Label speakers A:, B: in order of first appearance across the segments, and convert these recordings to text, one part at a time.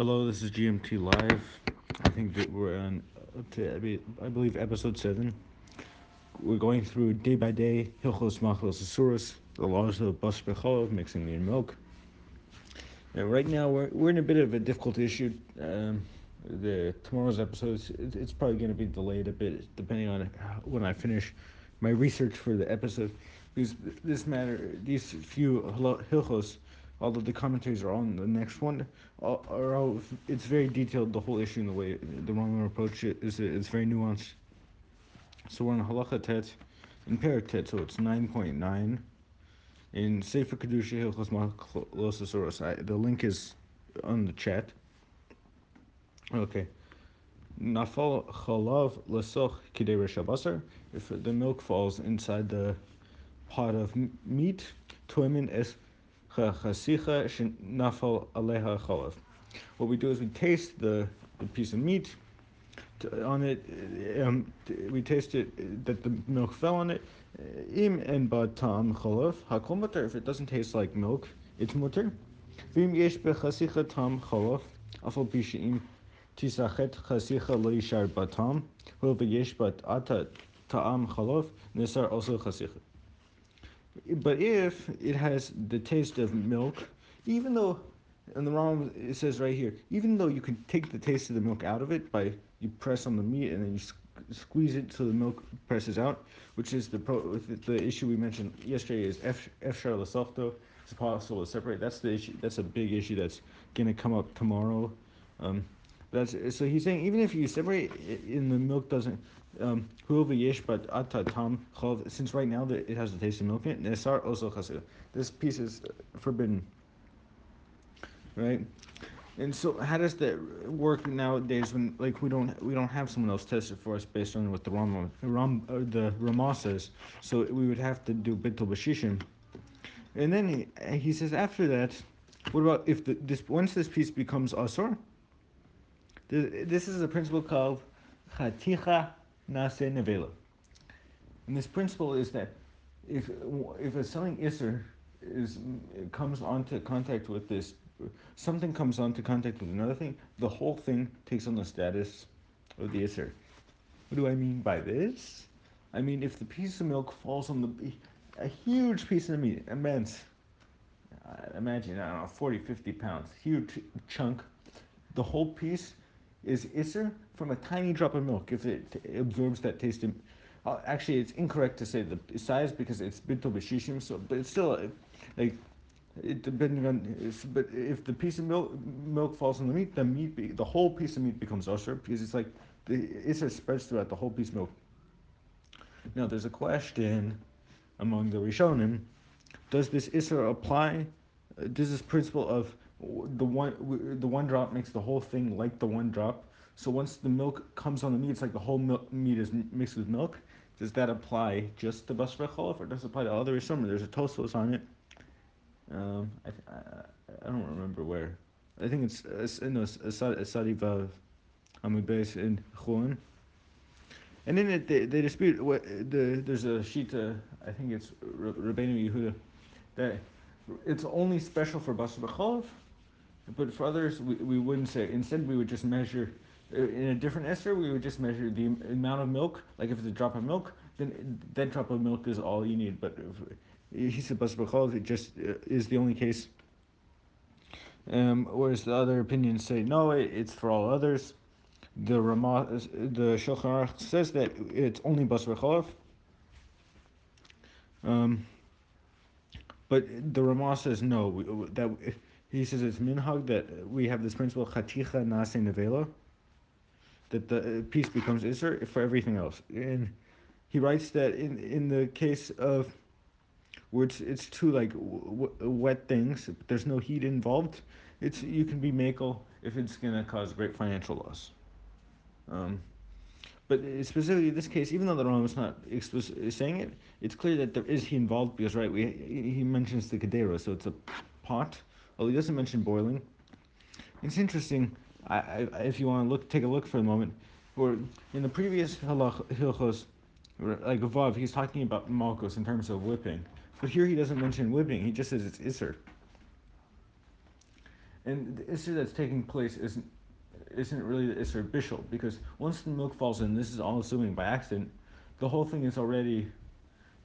A: Hello, this is GMT Live. I think that we're on, to, I believe, episode 7. We're going through day by day Hilchos Machlos Asurus, the laws of Bas Becholov, mixing meat and milk. And right now, we're, we're in a bit of a difficult issue. Um, the Tomorrow's episode, it's, it's probably going to be delayed a bit, depending on when I finish my research for the episode. Because this matter, these few Hilchos, although the commentaries are on the next one, uh, are all, it's very detailed, the whole issue, and the way the Rambam approach it is it's very nuanced. So we're on Halacha Tet, in Perak Tet, so it's 9.9. In Sefer Kedusha Hilchos Machlosasaurus, the link is on the chat. Okay. Nafal Chalav Lesoch Kidei Reshabasar, if the milk falls inside the pot of meat, Tuemin es What we do is we taste the, the piece of meat on it. Uh, um, we taste it uh, that the milk fell on it. Uh, Im en tam chalav hakol mutter. If it doesn't taste like milk, it's mutter. Vim yesh bechasicha tam chalav afal pishaim tisachet chasicha lo yishar batam. Hul v'yesh bat ata ta'am chalav nisar also chasicha. But if it has the taste of milk, even though, and the wrong it says right here, even though you can take the taste of the milk out of it by you press on the meat and then you squeeze it so the milk presses out, which is the pro, the issue we mentioned yesterday is F Efshar Lasofto. It's possible to separate. That's the issue. That's a big issue that's gonna come up tomorrow. Um, that's so he's saying even if you separate and the milk doesn't um, since right now it has the taste of milk in it, This piece is forbidden. Right? And so how does that work nowadays when like we don't we don't have someone else test it for us based on what the Ram, Ram uh, the Ramah says. So we would have to do Bittul Bashishim. And then he, he says after that, what about if the, this once this piece becomes asur? This is a principle called chaticha nase nevela. And this principle is that if if a selling iser is comes onto contact with this, something comes onto contact with another thing, the whole thing takes on the status of the iser. What do I mean by this? I mean if the piece of milk falls on the a huge piece of meat, immense. Imagine I don't know 40, 50 pounds, huge chunk. The whole piece is iser from a tiny drop of milk if it absorbs that taste. In, uh, actually, it's incorrect to say the size because it's bittul b'shishim. So, but it's still like it depending on. But if the piece of milk milk falls on the meat, the meat be, the whole piece of meat becomes usher because it's like the iser spreads throughout the whole piece of milk. Now, there's a question among the Rishonim: Does this iser apply? Uh, does this principle of the one the one drop makes the whole thing like the one drop. So once the milk comes on the meat, it's like the whole milk, meat is mixed with milk. Does that apply just to basra cholov, or does it apply to other Rishonim? There's a Tosfos on it. Um, I, I, I don't remember where. I think it's uh, no Asadi Vav Amud in Chulin. And in it, they, they dispute what the there's a shita. I think it's Rabbeinu Yehuda that it's only special for basra cholov but for others, we, we wouldn't say. Instead, we would just measure, uh, in a different ester, we would just measure the amount of milk. Like if it's a drop of milk, then that drop of milk is all you need. But he said basbachol, it just uh, is the only case. Um, whereas the other opinions say, no, it, it's for all others. The Ramah, the Shulchan Aruch says that it's only basbachol. Um, but the Ramah says no, that he says it's minhag that we have this principle chaticha nase nevela, that the piece becomes iser for everything else. And he writes that in in the case of where it's it's two like w- wet things, there's no heat involved. It's you can be makel if it's gonna cause great financial loss. Um, but specifically in this case, even though the Rambam is not explicitly saying it, it's clear that there is he involved because right we he mentions the kadera, so it's a pot well, he doesn't mention boiling. It's interesting. I, I, if you want to look, take a look for a moment. For in the previous hilchos, like Vav, he's talking about malchus in terms of whipping, but here he doesn't mention whipping. He just says it's iser. and the issue that's taking place isn't isn't really the Isser Bishul because once the milk falls in, this is all assuming by accident, the whole thing is already.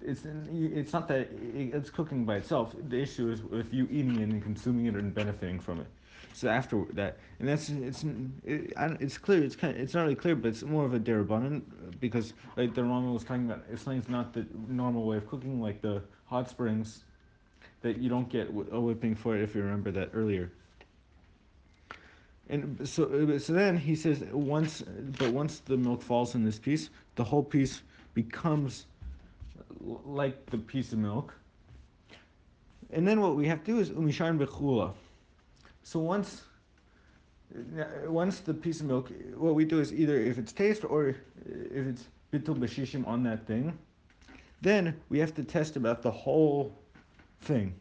A: It's it's not that it's cooking by itself. The issue is with you eating it and consuming it and benefiting from it. So after that, and that's it's it, it's clear. It's kind of, it's not really clear, but it's more of a derabanan because like the Rama was talking about, Islam's not the normal way of cooking, like the hot springs, that you don't get a whipping for it if you remember that earlier. And so, uh, so then he says once, but once the milk falls in this piece, the whole piece becomes like the piece of milk. And then what we have to do is umishan bechula. So once, uh, once the piece of milk, what we do is either if it's taste or if it's bitul bashishim on that thing, then we have to test about the whole thing.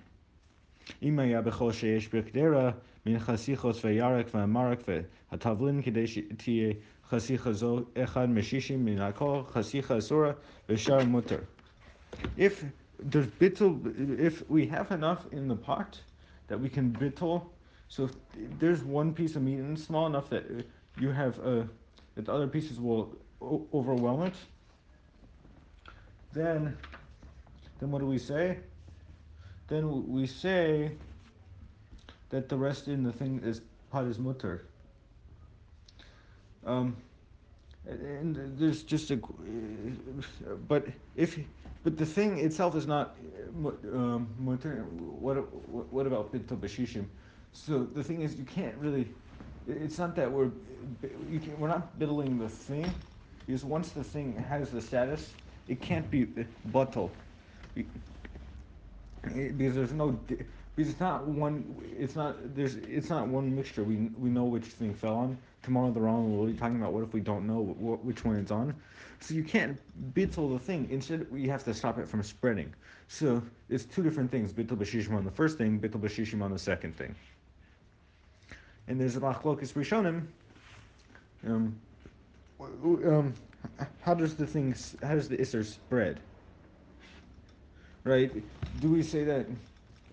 A: If there's bittul, if we have enough in the pot that we can bittul, so if there's one piece of meat and it's small enough that you have uh, that the other pieces will overwhelm it, then then what do we say? Then we say that the rest in the thing is pot is mutter. Um, and there's just a, but if, but the thing itself is not um. What what about bito bashishim? So the thing is, you can't really. It's not that we're can, we're not biddling the thing, because once the thing has the status, it can't be bottle. Because there's no because it's not one. It's not there's. It's not one mixture. We we know which thing fell on. Tomorrow the wrong. We'll be talking about what if we don't know what, which one it's on. So you can't bittle the thing. Instead, we have to stop it from spreading. So it's two different things. Bittul b'shishim on the first thing. Bittul b'shishim on the second thing. And there's a machlokas rishonim. Um, um, how does the thing? How does the isser spread? Right? Do we say that?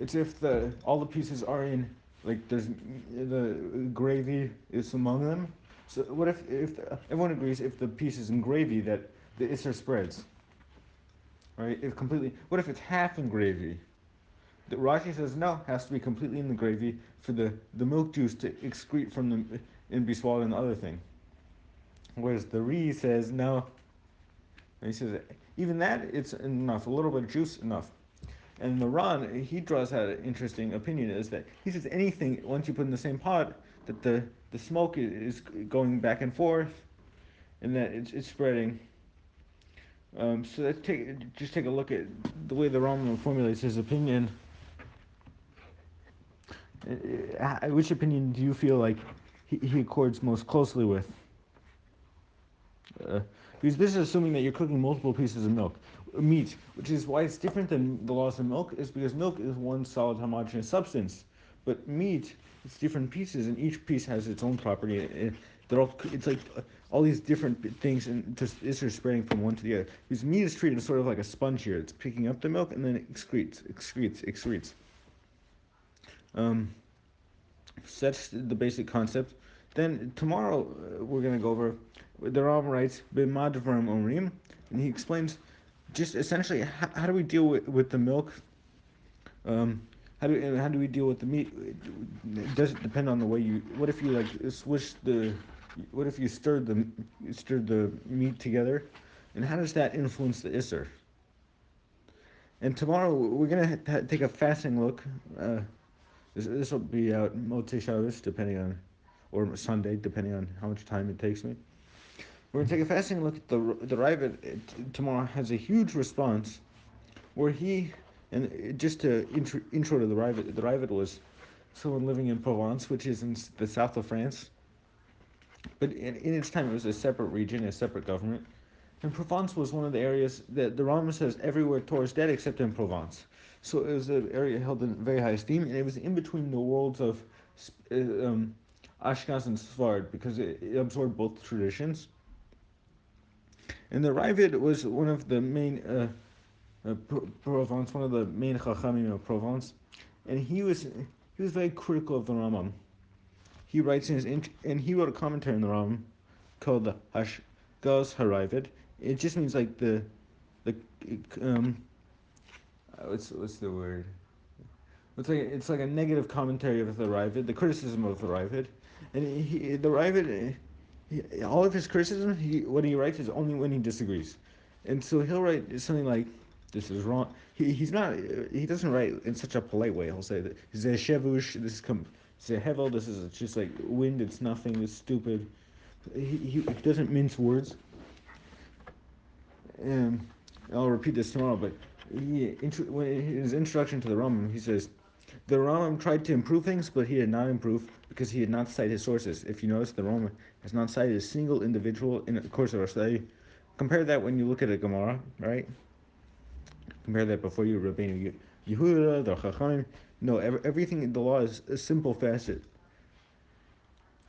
A: It's if the all the pieces are in like there's the gravy is among them. So what if if everyone agrees if the piece is in gravy that the isser spreads? Right? If completely. What if it's half in gravy? The Rashi says no, has to be completely in the gravy for the, the milk juice to excrete from the and be swallowed in the other thing. Whereas the Re says no. And he says even that it's enough, a little bit of juice enough. And the Ran, he draws out an interesting opinion is that he says anything, once you put in the same pot, that the, the smoke is going back and forth and that it's, it's spreading. Um, so let's take, just take a look at the way the Rambam formulates his opinion. Uh, uh, which opinion do you feel like he, he accords most closely with? Uh, because this is assuming that you're cooking multiple pieces of milk meat, which is why it's different than the laws of milk, is because milk is one solid homogeneous substance. But meat, it's different pieces, and each piece has its own property. they're all, it's like uh, all these different things, and just is spreading from one to the other. Because meat is treated as sort of like a sponge here. It's picking up the milk and then it excretes, excretes, excretes. Um, so that's the basic concept. Then tomorrow uh, we're going to go over the Ram writes b'madvarim and he explains just essentially how, how do we deal with, with the milk? Um, how do how do we deal with the meat? Does it depend on the way you. What if you like swish the? What if you stirred the stirred the meat together, and how does that influence the isser? And tomorrow we're gonna ha- take a fasting look. Uh, this this will be out Motzei Shabbos, depending on, or Sunday, depending on how much time it takes me. We're going to take a fasting look at the the Ravid tomorrow has a huge response, where he and just to intro, intro to the Ravid, the Ravid was someone living in Provence, which is in the south of France. But in, in its time, it was a separate region, a separate government. And Provence was one of the areas that the Rambam says everywhere Torah is dead except in Provence. So it was an area held in very high esteem, and it was in between the worlds of uh, um, Ashkenaz and Sfard because it, it absorbed both traditions. And the Ravid was one of the main uh, uh, Provence, one of the main Chachamim of Provence, and he was he was very critical of the Rambam. he writes in his and he wrote a commentary on the Ram called the Hashgaz Haravid. It just means like the the um what's what's the word? It's like it's like a negative commentary of the Ravid, the criticism of the Ravid, and he, the Ravid, he, all of his criticism, he what he writes is only when he disagrees, and so he'll write something like, "This is wrong." He, he's not he doesn't write in such a polite way. He'll say that he's a shevush. This is come. Say hevel. This is just like wind. It's nothing. It's stupid. He, he doesn't mince words. And I'll repeat this tomorrow, but he, in his introduction to the Rambam, he says, the Rambam tried to improve things, but he did not improve because he did not cite his sources. If you notice, the Rambam has not cited a single individual in the course of our study. Compare that when you look at a Gemara, right? Compare that before you Rabbeinu Yehuda, the Chachamim. No, everything in the law is a simple facet.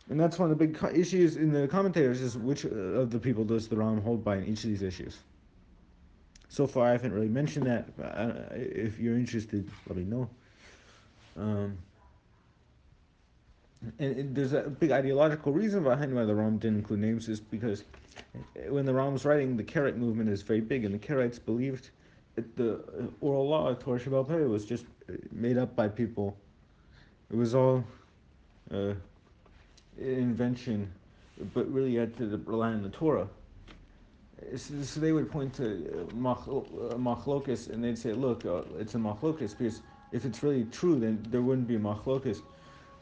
A: And that's one of the big issues in the commentators is which of the people does the Ram hold by in each of these issues. So far, I haven't really mentioned that. Uh, if you're interested, let me know. Um, and there's a big ideological reason behind why the Ram didn't include names is because when the Ram was writing, the Karaite movement is very big, and the Karaites believed that the oral law, of Torah Peh, was just made up by people. It was all uh, invention, but really you had to rely on the Torah. So they would point to machlokas and they'd say, look, uh, it's a machlokas because if it's really true, then there wouldn't be machlokas.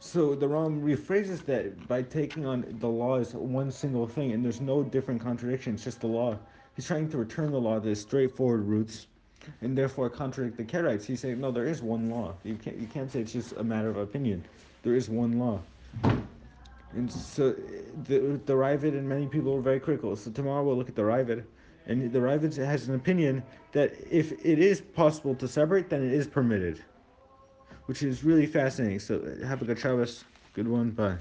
A: So the Ram rephrases that by taking on the law as one single thing, and there's no different contradiction, it's just the law. He's trying to return the law to its straightforward roots, and therefore contradict the Karaites. He's saying, no, there is one law. You can't, you can't say it's just a matter of opinion. There is one law. And so eh, the, the Ravid and many people are very critical. So tomorrow we'll look at the Ravid. And the Ravid has an opinion that if it is possible to separate, then it is permitted which is really fascinating. So uh, have a good Shabbos. Good one. Bye.